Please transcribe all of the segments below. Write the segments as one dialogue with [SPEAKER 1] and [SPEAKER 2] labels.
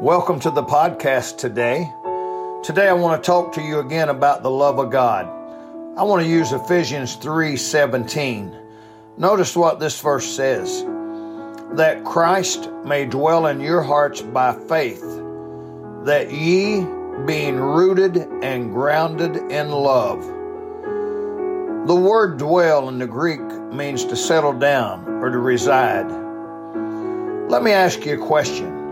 [SPEAKER 1] Welcome to the podcast today. Today I want to talk to you again about the love of God. I want to use Ephesians 3:17. Notice what this verse says. That Christ may dwell in your hearts by faith, that ye being rooted and grounded in love. The word dwell in the Greek means to settle down or to reside. Let me ask you a question.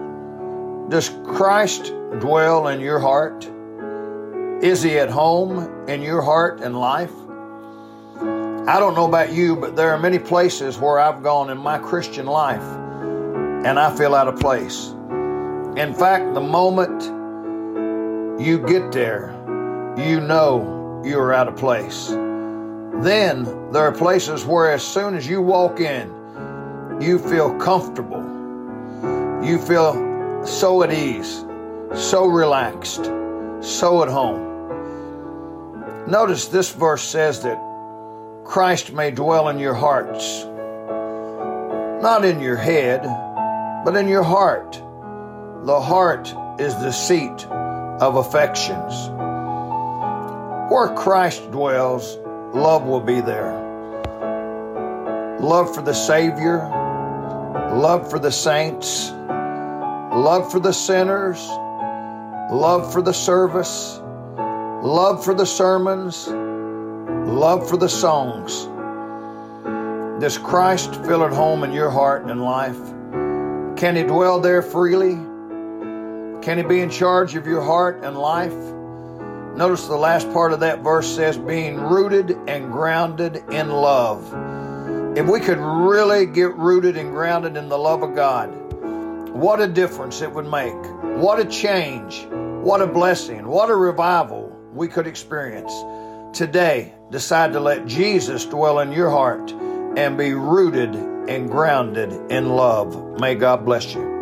[SPEAKER 1] Does Christ dwell in your heart? Is he at home in your heart and life? I don't know about you, but there are many places where I've gone in my Christian life and I feel out of place. In fact, the moment you get there, you know you're out of place. Then there are places where as soon as you walk in, you feel comfortable. You feel so at ease, so relaxed, so at home. Notice this verse says that Christ may dwell in your hearts, not in your head, but in your heart. The heart is the seat of affections. Where Christ dwells, love will be there. Love for the Savior, love for the saints, love for the sinners, love for the service, love for the sermons, love for the songs. Does Christ fill at home in your heart and life? Can He dwell there freely? Can He be in charge of your heart and life? Notice the last part of that verse says, being rooted and grounded in love. If we could really get rooted and grounded in the love of God, what a difference it would make. What a change. What a blessing. What a revival we could experience. Today, decide to let Jesus dwell in your heart and be rooted and grounded in love. May God bless you.